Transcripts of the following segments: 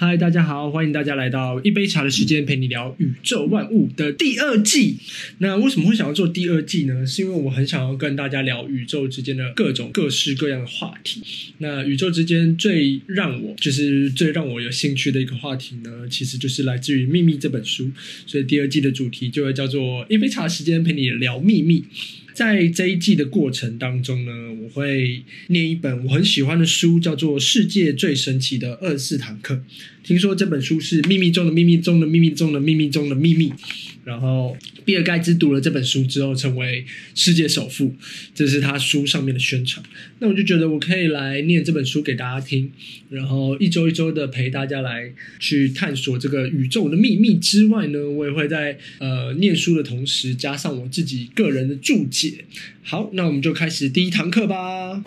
嗨，大家好，欢迎大家来到一杯茶的时间，陪你聊宇宙万物的第二季。那为什么会想要做第二季呢？是因为我很想要跟大家聊宇宙之间的各种各式各样的话题。那宇宙之间最让我就是最让我有兴趣的一个话题呢，其实就是来自于《秘密》这本书。所以第二季的主题就会叫做一杯茶时间，陪你聊秘密。在这一季的过程当中呢，我会念一本我很喜欢的书，叫做《世界最神奇的二十四堂课》。听说这本书是秘密中的秘密中的秘密中的秘密中的秘密。然后，比尔盖茨读了这本书之后，成为世界首富，这是他书上面的宣传。那我就觉得我可以来念这本书给大家听，然后一周一周的陪大家来去探索这个宇宙的秘密之外呢，我也会在呃念书的同时加上我自己个人的注解。好，那我们就开始第一堂课吧。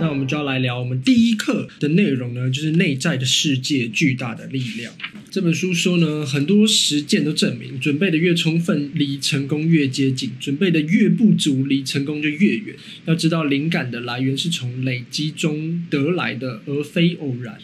那我们就要来聊我们第一课的内容呢，就是内在的世界巨大的力量。这本书说呢，很多实践都证明，准备的越充分，离成功越接近；准备的越不足，离成功就越远。要知道，灵感的来源是从累积中得来的，而非偶然。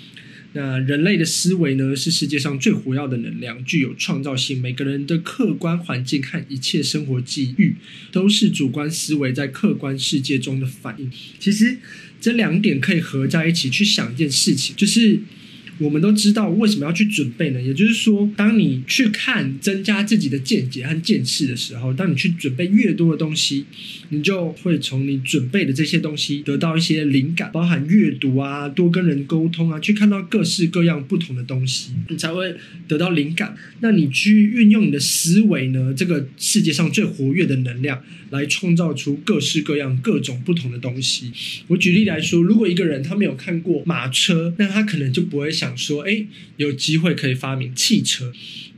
那人类的思维呢，是世界上最活跃的能量，具有创造性。每个人的客观环境和一切生活际遇，都是主观思维在客观世界中的反应。其实。这两点可以合在一起去想一件事情，就是。我们都知道为什么要去准备呢？也就是说，当你去看增加自己的见解和见识的时候，当你去准备越多的东西，你就会从你准备的这些东西得到一些灵感，包含阅读啊、多跟人沟通啊，去看到各式各样不同的东西，你才会得到灵感。那你去运用你的思维呢？这个世界上最活跃的能量，来创造出各式各样、各种不同的东西。我举例来说，如果一个人他没有看过马车，那他可能就不会想。说，哎，有机会可以发明汽车。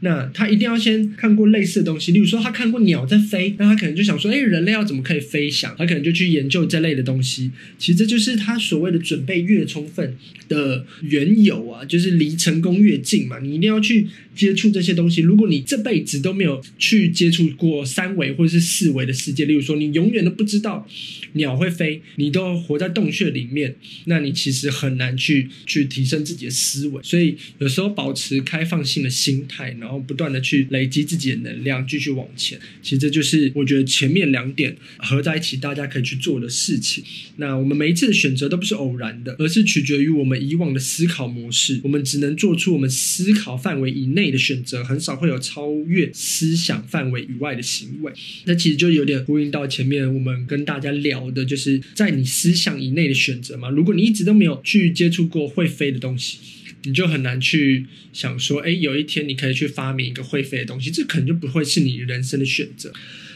那他一定要先看过类似的东西，例如说他看过鸟在飞，那他可能就想说，哎，人类要怎么可以飞翔？他可能就去研究这类的东西。其实这就是他所谓的准备越充分的缘由啊，就是离成功越近嘛。你一定要去接触这些东西。如果你这辈子都没有去接触过三维或者是四维的世界，例如说你永远都不知道鸟会飞，你都活在洞穴里面，那你其实很难去去提升自己的思维。所以有时候保持开放性的心态，然后。然后不断的去累积自己的能量，继续往前。其实这就是我觉得前面两点合在一起，大家可以去做的事情。那我们每一次的选择都不是偶然的，而是取决于我们以往的思考模式。我们只能做出我们思考范围以内的选择，很少会有超越思想范围以外的行为。那其实就有点呼应到前面我们跟大家聊的，就是在你思想以内的选择嘛。如果你一直都没有去接触过会飞的东西。你就很难去想说，哎，有一天你可以去发明一个会飞的东西，这可能就不会是你人生的选择。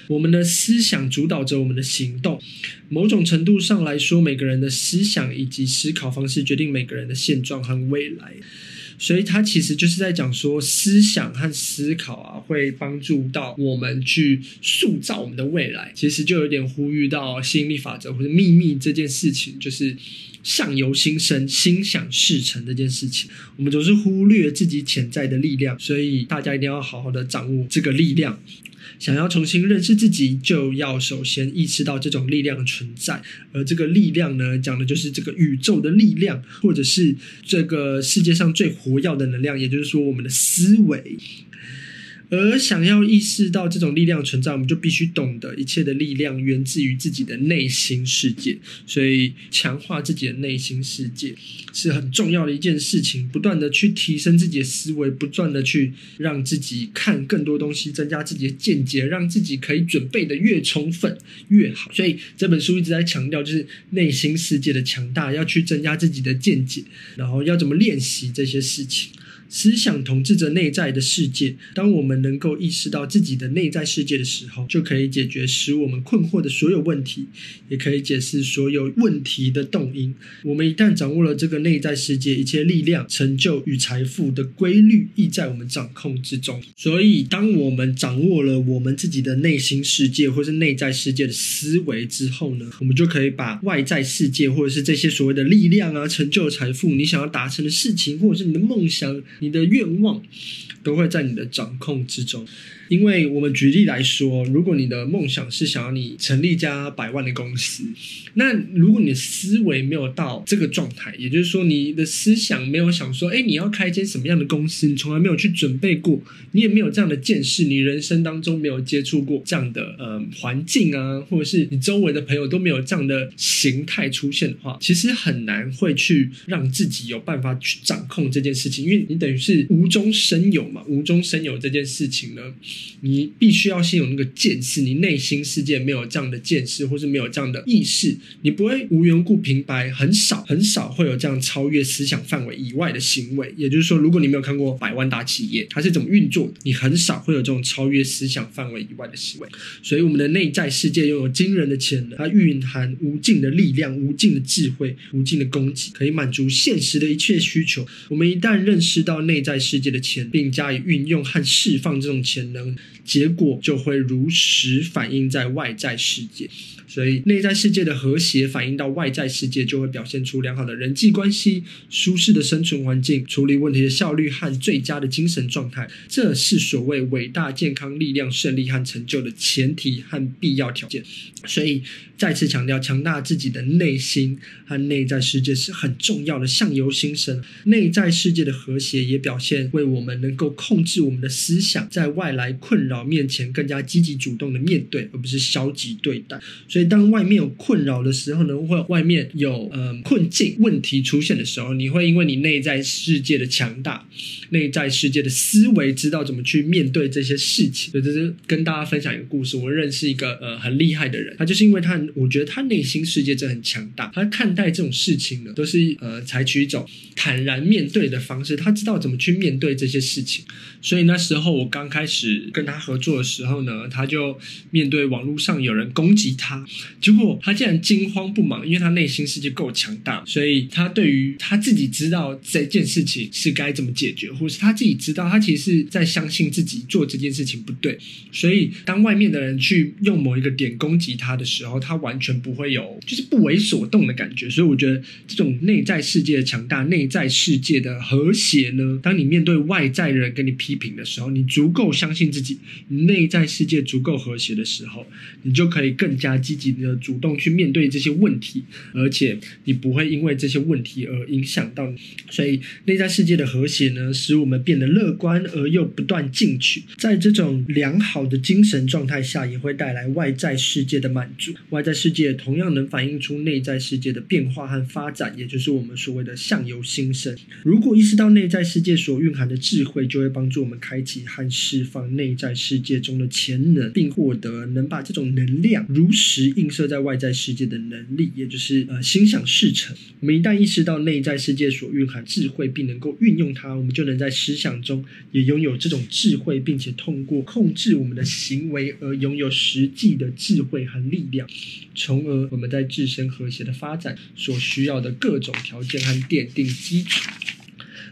我们的思想主导着我们的行动，某种程度上来说，每个人的思想以及思考方式决定每个人的现状和未来。所以，他其实就是在讲说，思想和思考啊，会帮助到我们去塑造我们的未来。其实就有点呼吁到吸引力法则或者秘密这件事情，就是相由心生，心想事成这件事情。我们总是忽略自己潜在的力量，所以大家一定要好好的掌握这个力量。想要重新认识自己，就要首先意识到这种力量的存在。而这个力量呢，讲的就是这个宇宙的力量，或者是这个世界上最活跃的能量，也就是说，我们的思维。而想要意识到这种力量存在，我们就必须懂得一切的力量源自于自己的内心世界。所以，强化自己的内心世界是很重要的一件事情。不断的去提升自己的思维，不断的去让自己看更多东西，增加自己的见解，让自己可以准备的越充分越好。所以，这本书一直在强调，就是内心世界的强大，要去增加自己的见解，然后要怎么练习这些事情。思想统治着内在的世界。当我们能够意识到自己的内在世界的时候，就可以解决使我们困惑的所有问题，也可以解释所有问题的动因。我们一旦掌握了这个内在世界，一切力量、成就与财富的规律亦在我们掌控之中。所以，当我们掌握了我们自己的内心世界或是内在世界的思维之后呢，我们就可以把外在世界或者是这些所谓的力量啊、成就、财富、你想要达成的事情，或者是你的梦想。你的愿望都会在你的掌控之中。因为我们举例来说，如果你的梦想是想要你成立一家百万的公司，那如果你的思维没有到这个状态，也就是说你的思想没有想说，哎，你要开一间什么样的公司，你从来没有去准备过，你也没有这样的见识，你人生当中没有接触过这样的呃环境啊，或者是你周围的朋友都没有这样的形态出现的话，其实很难会去让自己有办法去掌控这件事情，因为你等等于是无中生有嘛，无中生有这件事情呢。你必须要先有那个见识，你内心世界没有这样的见识，或是没有这样的意识，你不会无缘故平白，很少很少会有这样超越思想范围以外的行为。也就是说，如果你没有看过百万大企业它是怎么运作的，你很少会有这种超越思想范围以外的行为。所以，我们的内在世界拥有惊人的潜能，它蕴含无尽的力量、无尽的智慧、无尽的供给，可以满足现实的一切需求。我们一旦认识到内在世界的潜，并加以运用和释放这种潜能。结果就会如实反映在外在世界。所以，内在世界的和谐反映到外在世界，就会表现出良好的人际关系、舒适的生存环境、处理问题的效率和最佳的精神状态。这是所谓伟大、健康、力量、胜利和成就的前提和必要条件。所以，再次强调，强大自己的内心和内在世界是很重要的。相由心生，内在世界的和谐也表现为我们能够控制我们的思想，在外来困扰面前更加积极主动的面对，而不是消极对待。所以，当外面有困扰的时候呢，或外面有、呃、困境问题出现的时候，你会因为你内在世界的强大，内在世界的思维，知道怎么去面对这些事情。所以，这是跟大家分享一个故事。我认识一个呃很厉害的人，他就是因为他，我觉得他内心世界真的很强大。他看待这种事情呢，都是呃采取一种坦然面对的方式。他知道怎么去面对这些事情。所以那时候我刚开始跟他合作的时候呢，他就面对网络上有人攻击他。结果他竟然惊慌不忙，因为他内心世界够强大，所以他对于他自己知道这件事情是该怎么解决，或是他自己知道他其实是在相信自己做这件事情不对，所以当外面的人去用某一个点攻击他的时候，他完全不会有就是不为所动的感觉。所以我觉得这种内在世界的强大、内在世界的和谐呢，当你面对外在的人跟你批评的时候，你足够相信自己，内在世界足够和谐的时候，你就可以更加积极。的主动去面对这些问题，而且你不会因为这些问题而影响到你。所以内在世界的和谐呢，使我们变得乐观而又不断进取。在这种良好的精神状态下，也会带来外在世界的满足。外在世界同样能反映出内在世界的变化和发展，也就是我们所谓的相由心生。如果意识到内在世世界所蕴含的智慧，就会帮助我们开启和释放内在世界中的潜能，并获得能把这种能量如实映射在外在世界的能力，也就是呃心想事成。我们一旦意识到内在世界所蕴含智慧，并能够运用它，我们就能在思想中也拥有这种智慧，并且通过控制我们的行为而拥有实际的智慧和力量，从而我们在自身和谐的发展所需要的各种条件和奠定基础。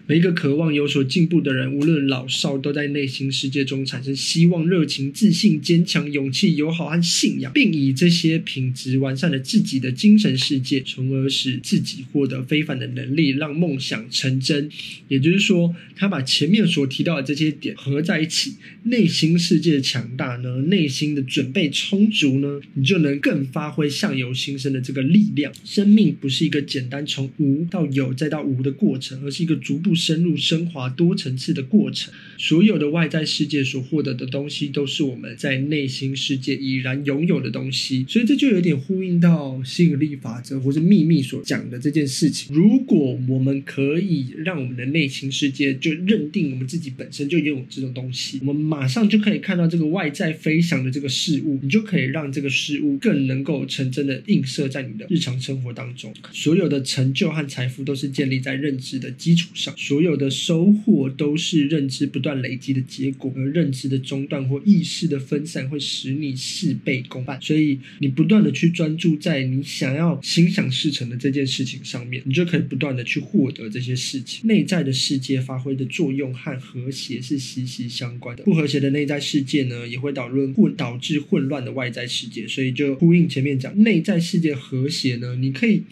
每一个渴望有所进步的人，无论老少，都在内心世界中产生希望、热情、自信、坚强、勇气、友好和信仰，并以这些品质完善了自己的精神世界，从而使自己获得非凡的能力，让梦想成真。也就是说，他把前面所提到的这些点合在一起，内心世界强大呢，内心的准备充足呢，你就能更发挥相由心生的这个力量。生命不是一个简单从无到有再到无的过程，而是一个逐步。深入升华多层次的过程，所有的外在世界所获得的东西，都是我们在内心世界已然拥有的东西。所以这就有点呼应到吸引力法则或是秘密所讲的这件事情。如果我们可以让我们的内心世界就认定我们自己本身就拥有这种东西，我们马上就可以看到这个外在飞翔的这个事物，你就可以让这个事物更能够成真的映射在你的日常生活当中。所有的成就和财富都是建立在认知的基础上。所有的收获都是认知不断累积的结果，而认知的中断或意识的分散会使你事倍功半。所以，你不断的去专注在你想要心想事成的这件事情上面，你就可以不断的去获得这些事情。内在的世界发挥的作用和和谐是息息相关的。不和谐的内在世界呢，也会导论混导致混乱的外在世界。所以，就呼应前面讲内在世界和谐呢，你可以。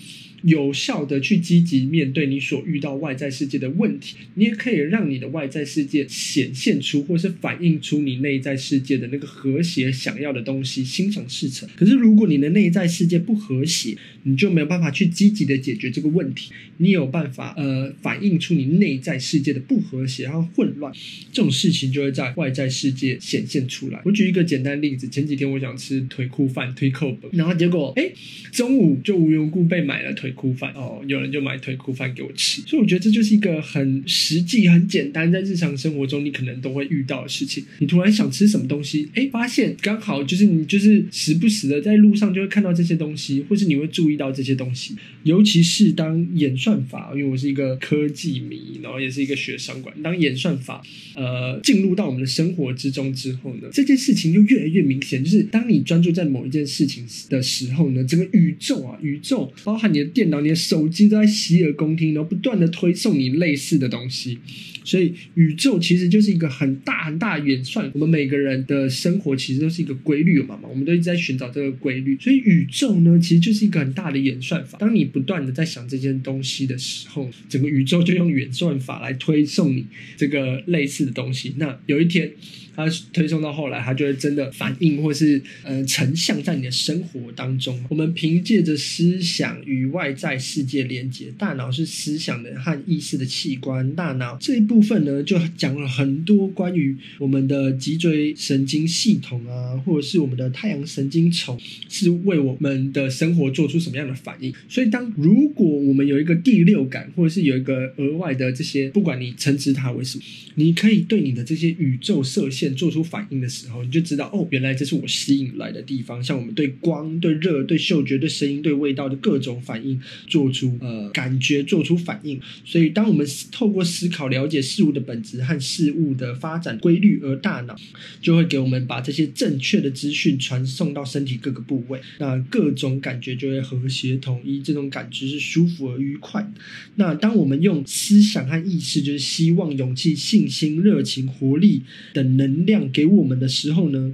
有效的去积极面对你所遇到外在世界的问题，你也可以让你的外在世界显现出或是反映出你内在世界的那个和谐想要的东西，心想事成。可是如果你的内在世界不和谐，你就没有办法去积极的解决这个问题。你有办法呃反映出你内在世界的不和谐和混乱，这种事情就会在外在世界显现出来。我举一个简单例子，前几天我想吃腿库饭推扣本，然后结果哎中午就无缘故被买了腿库饭哦，有人就买腿库饭给我吃，所以我觉得这就是一个很实际、很简单，在日常生活中你可能都会遇到的事情。你突然想吃什么东西，哎，发现刚好就是你就是时不时的在路上就会看到这些东西，或是你会注意到这些东西，尤其是当演算法，因为我是一个科技迷，然后也是一个学商管，当演算法呃进入到我们的生活之中之后呢，这件事情就越来越明显，就是当你专注在某一件事情的时候呢，整个宇宙啊，宇宙包含你的电电脑、你的手机都在洗耳恭听，然后不断的推送你类似的东西。所以宇宙其实就是一个很大很大的演算，我们每个人的生活其实都是一个规律嘛嘛，我们都一直在寻找这个规律。所以宇宙呢，其实就是一个很大的演算法。当你不断的在想这件东西的时候，整个宇宙就用演算法来推送你这个类似的东西。那有一天。它推送到后来，它就会真的反映或是呃成像在你的生活当中。我们凭借着思想与外在世界连接，大脑是思想的和意识的器官。大脑这一部分呢，就讲了很多关于我们的脊椎神经系统啊，或者是我们的太阳神经丛是为我们的生活做出什么样的反应。所以，当如果我们有一个第六感，或者是有一个额外的这些，不管你称之它为什么，你可以对你的这些宇宙射线。做出反应的时候，你就知道哦，原来这是我吸引来的地方。像我们对光、对热、对嗅觉、对声音、对味道的各种反应，做出呃感觉，做出反应。所以，当我们透过思考了解事物的本质和事物的发展规律，而大脑就会给我们把这些正确的资讯传送到身体各个部位，那各种感觉就会和谐统一。这种感觉是舒服而愉快。那当我们用思想和意识，就是希望、勇气、信心、热情、活力等能。能量给我们的时候呢，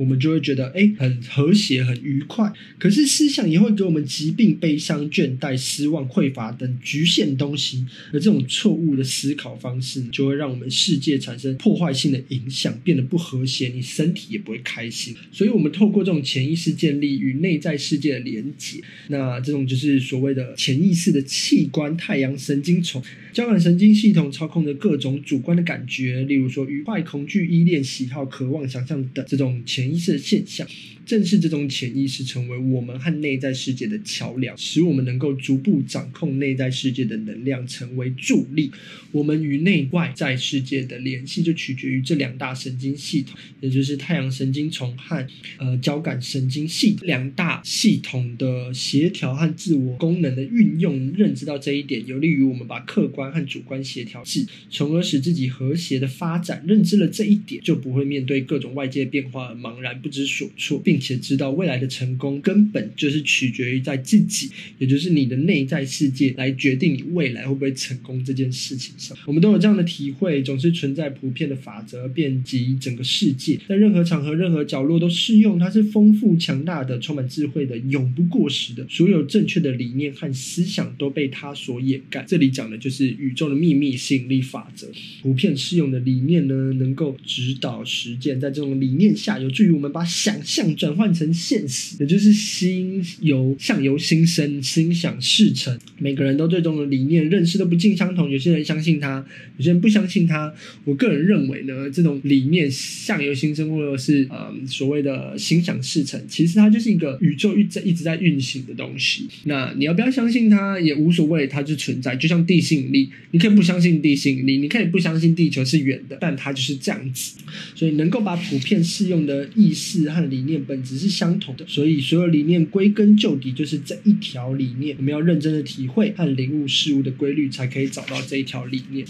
我们就会觉得哎，很和谐、很愉快。可是思想也会给我们疾病、悲伤、倦怠、失望、匮乏等局限东西。而这种错误的思考方式，就会让我们世界产生破坏性的影响，变得不和谐，你身体也不会开心。所以，我们透过这种潜意识建立与内在世界的连接。那这种就是所谓的潜意识的器官——太阳神经丛。交感神经系统操控着各种主观的感觉，例如说愉快、恐惧、依恋、喜好、渴望、想象等这种潜意识的现象。正是这种潜意识成为我们和内在世界的桥梁，使我们能够逐步掌控内在世界的能量，成为助力。我们与内外在世界的联系就取决于这两大神经系统，也就是太阳神经丛和呃交感神经系统两大系统的协调和自我功能的运用。认知到这一点，有利于我们把客观和主观协调治，从而使自己和谐的发展。认知了这一点，就不会面对各种外界变化而茫然不知所措，并。且知道未来的成功根本就是取决于在自己，也就是你的内在世界来决定你未来会不会成功这件事情上。我们都有这样的体会，总是存在普遍的法则，遍及整个世界，在任何场合、任何角落都适用。它是丰富、强大的、充满智慧的、永不过时的。所有正确的理念和思想都被它所掩盖。这里讲的就是宇宙的秘密吸引力法则，普遍适用的理念呢，能够指导实践。在这种理念下，有助于我们把想象转。换成现实，也就是心由相由心生，心想事成。每个人都对这种理念认识都不尽相同，有些人相信他，有些人不相信他。我个人认为呢，这种理念相由心生，或者是呃所谓的心想事成，其实它就是一个宇宙一直一直在运行的东西。那你要不要相信它也无所谓，它就存在。就像地心引力，你可以不相信地心引力，你可以不相信地球是圆的，但它就是这样子。所以能够把普遍适用的意识和理念本。质是相同的，所以所有理念归根究底就是这一条理念。我们要认真的体会和领悟事物的规律，才可以找到这一条理念。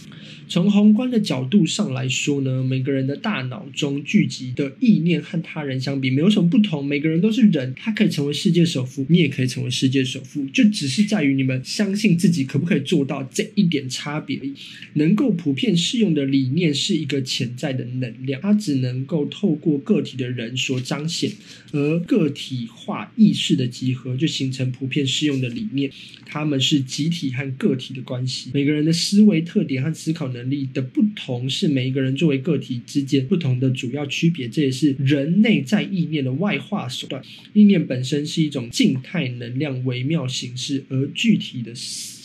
从宏观的角度上来说呢，每个人的大脑中聚集的意念和他人相比没有什么不同。每个人都是人，他可以成为世界首富，你也可以成为世界首富，就只是在于你们相信自己可不可以做到这一点差别而已。能够普遍适用的理念是一个潜在的能量，它只能够透过个体的人所彰显。而个体化意识的集合就形成普遍适用的理念。他们是集体和个体的关系。每个人的思维特点和思考能力的不同，是每一个人作为个体之间不同的主要区别。这也是人内在意念的外化手段。意念本身是一种静态能量微妙形式，而具体的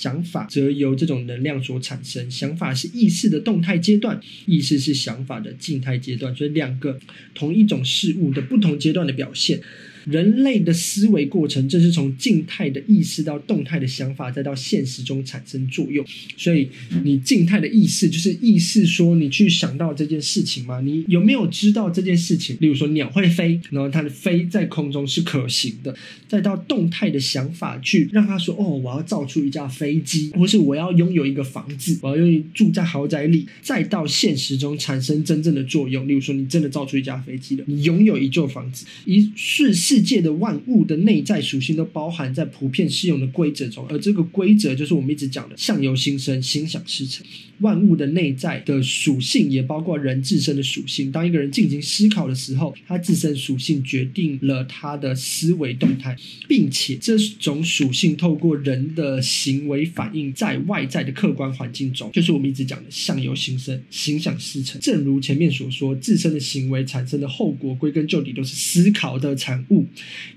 想法则由这种能量所产生。想法是意识的动态阶段，意识是想法的静态阶段，所以两个同一种事物的不同阶段的表现。人类的思维过程正是从静态的意识到动态的想法，再到现实中产生作用。所以，你静态的意识就是意识说你去想到这件事情吗？你有没有知道这件事情？例如说，鸟会飞，然后它的飞在空中是可行的。再到动态的想法去让他说：“哦，我要造出一架飞机，或是我要拥有一个房子，我要愿意住在豪宅里。”再到现实中产生真正的作用。例如说，你真的造出一架飞机了，你拥有一座房子，一瞬息。世界的万物的内在属性都包含在普遍适用的规则中，而这个规则就是我们一直讲的“相由心生，心想事成”。万物的内在的属性也包括人自身的属性。当一个人进行思考的时候，他自身属性决定了他的思维动态，并且这种属性透过人的行为反映在外在的客观环境中，就是我们一直讲的“相由心生，心想事成”。正如前面所说，自身的行为产生的后果，归根究底都是思考的产物。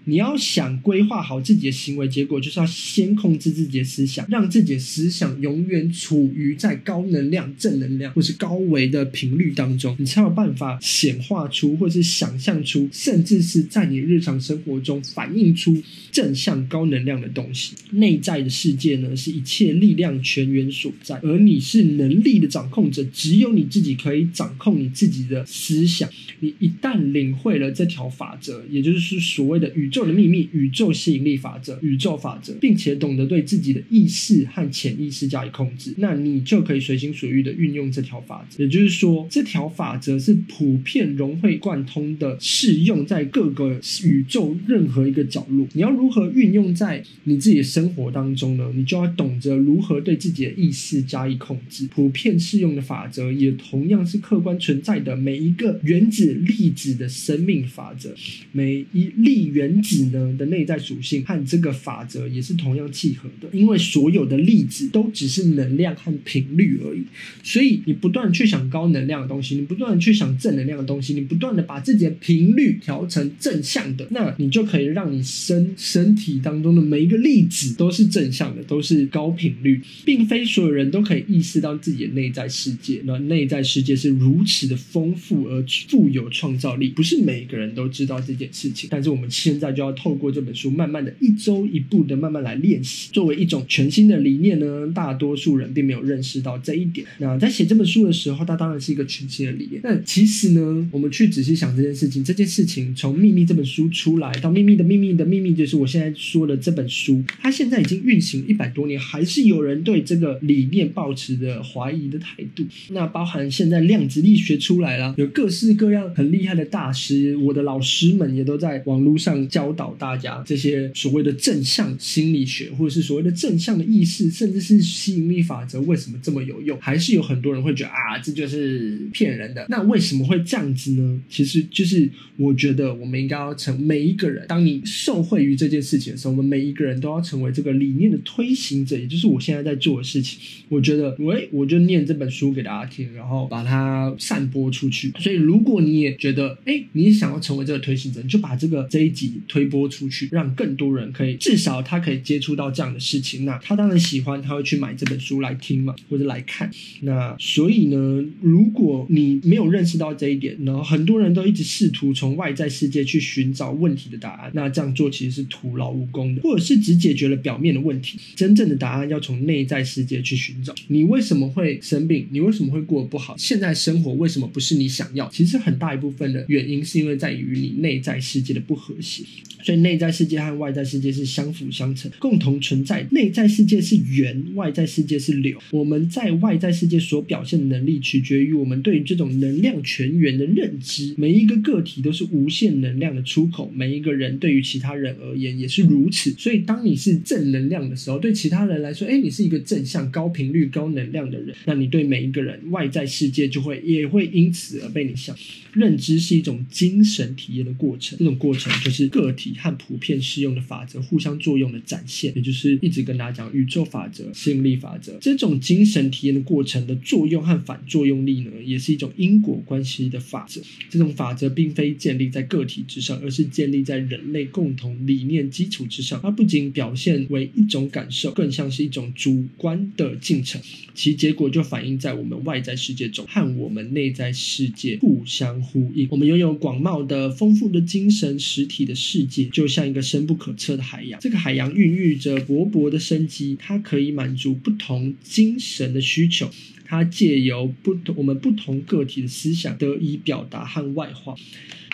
你要想规划好自己的行为结果，就是要先控制自己的思想，让自己的思想永远处于在高能量、正能量或是高维的频率当中，你才有办法显化出，或是想象出，甚至是在你日常生活中反映出正向高能量的东西。内在的世界呢，是一切力量泉源所在，而你是能力的掌控者，只有你自己可以掌控你自己的思想。你一旦领会了这条法则，也就是。所谓的宇宙的秘密、宇宙吸引力法则、宇宙法则，并且懂得对自己的意识和潜意识加以控制，那你就可以随心所欲的运用这条法则。也就是说，这条法则是普遍融会贯通的，适用在各个宇宙任何一个角落。你要如何运用在你自己的生活当中呢？你就要懂得如何对自己的意识加以控制。普遍适用的法则也同样是客观存在的，每一个原子、粒子的生命法则，每一。粒原子呢的内在属性和这个法则也是同样契合的，因为所有的粒子都只是能量和频率而已。所以你不断去想高能量的东西，你不断去想正能量的东西，你不断的把自己的频率调成正向的，那你就可以让你身身体当中的每一个粒子都是正向的，都是高频率，并非所有人都可以意识到自己的内在世界。那内在世界是如此的丰富而富有创造力，不是每个人都知道这件事情，但是我。们现在就要透过这本书，慢慢的一周一步的慢慢来练习。作为一种全新的理念呢，大多数人并没有认识到这一点。那在写这本书的时候，它当然是一个全新的理念。那其实呢，我们去仔细想这件事情，这件事情从《秘密》这本书出来到《秘密的秘密的秘密》，就是我现在说的这本书，它现在已经运行一百多年，还是有人对这个理念抱持着怀疑的态度。那包含现在量子力学出来了，有各式各样很厉害的大师，我的老师们也都在往网络。上教导大家这些所谓的正向心理学，或者是所谓的正向的意识，甚至是吸引力法则，为什么这么有用？还是有很多人会觉得啊，这就是骗人的。那为什么会这样子呢？其实就是我觉得我们应该要成每一个人，当你受惠于这件事情的时候，我们每一个人都要成为这个理念的推行者，也就是我现在在做的事情。我觉得，喂，我就念这本书给大家听，然后把它散播出去。所以，如果你也觉得，哎，你想要成为这个推行者，你就把这个。这一集推播出去，让更多人可以至少他可以接触到这样的事情。那他当然喜欢，他会去买这本书来听嘛，或者来看。那所以呢，如果你没有认识到这一点，然后很多人都一直试图从外在世界去寻找问题的答案，那这样做其实是徒劳无功的，或者是只解决了表面的问题。真正的答案要从内在世界去寻找。你为什么会生病？你为什么会过得不好？现在生活为什么不是你想要？其实很大一部分的原因是因为在于你内在世界的不。和谐，所以内在世界和外在世界是相辅相成，共同存在。内在世界是源，外在世界是流。我们在外在世界所表现的能力，取决于我们对于这种能量泉源的认知。每一个个体都是无限能量的出口，每一个人对于其他人而言也是如此。所以，当你是正能量的时候，对其他人来说，哎，你是一个正向、高频率、高能量的人，那你对每一个人外在世界就会也会因此而被你想。认知是一种精神体验的过程，这种过程。就是个体和普遍适用的法则互相作用的展现，也就是一直跟大家讲宇宙法则、吸引力法则这种精神体验的过程的作用和反作用力呢，也是一种因果关系的法则。这种法则并非建立在个体之上，而是建立在人类共同理念基础之上。它不仅表现为一种感受，更像是一种主观的进程，其结果就反映在我们外在世界中，和我们内在世界互相呼应。我们拥有广袤的、丰富的精神实体的世界，就像一个深不可测的海洋。这个海洋孕育着勃勃的生机，它可以满足不同精神的需求。它借由不同我们不同个体的思想得以表达和外化。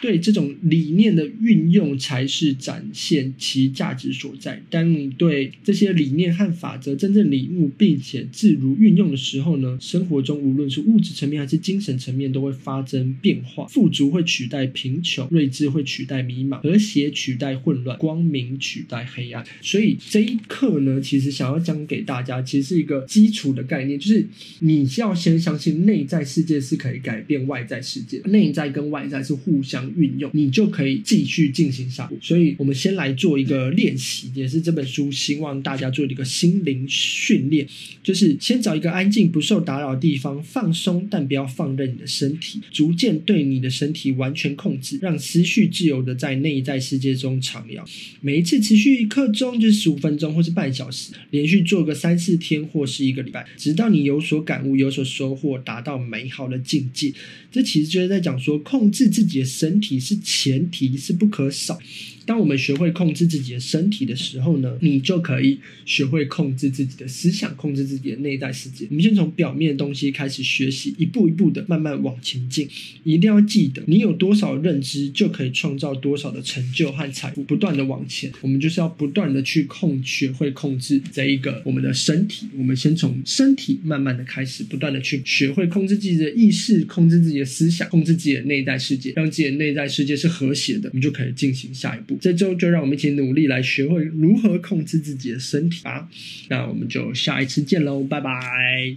对这种理念的运用，才是展现其价值所在。当你对这些理念和法则真正领悟，并且自如运用的时候呢，生活中无论是物质层面还是精神层面，都会发生变化。富足会取代贫穷，睿智会取代迷茫，和谐取代混乱，光明取代黑暗。所以这一课呢，其实想要讲给大家，其实是一个基础的概念，就是你要先相信内在世界是可以改变外在世界，内在跟外在是互相。运用你就可以继续进行下去，所以我们先来做一个练习，也是这本书希望大家做的一个心灵训练，就是先找一个安静、不受打扰的地方放松，但不要放任你的身体，逐渐对你的身体完全控制，让思绪自由的在内在世界中徜徉。每一次持续一刻钟，就是十五分钟或是半小时，连续做个三四天或是一个礼拜，直到你有所感悟、有所收获，达到美好的境界。这其实就是在讲说，控制自己的身体是前提，是不可少。当我们学会控制自己的身体的时候呢，你就可以学会控制自己的思想，控制自己的内在世界。我们先从表面的东西开始学习，一步一步的慢慢往前进。一定要记得，你有多少认知，就可以创造多少的成就和财富。不断的往前，我们就是要不断的去控，学会控制这一个我们的身体。我们先从身体慢慢的开始，不断的去学会控制自己的意识，控制自己的思想，控制自己的内在世界，让自己的内在世界是和谐的，我们就可以进行下一步。这周就让我们一起努力来学会如何控制自己的身体吧。那我们就下一次见喽，拜拜。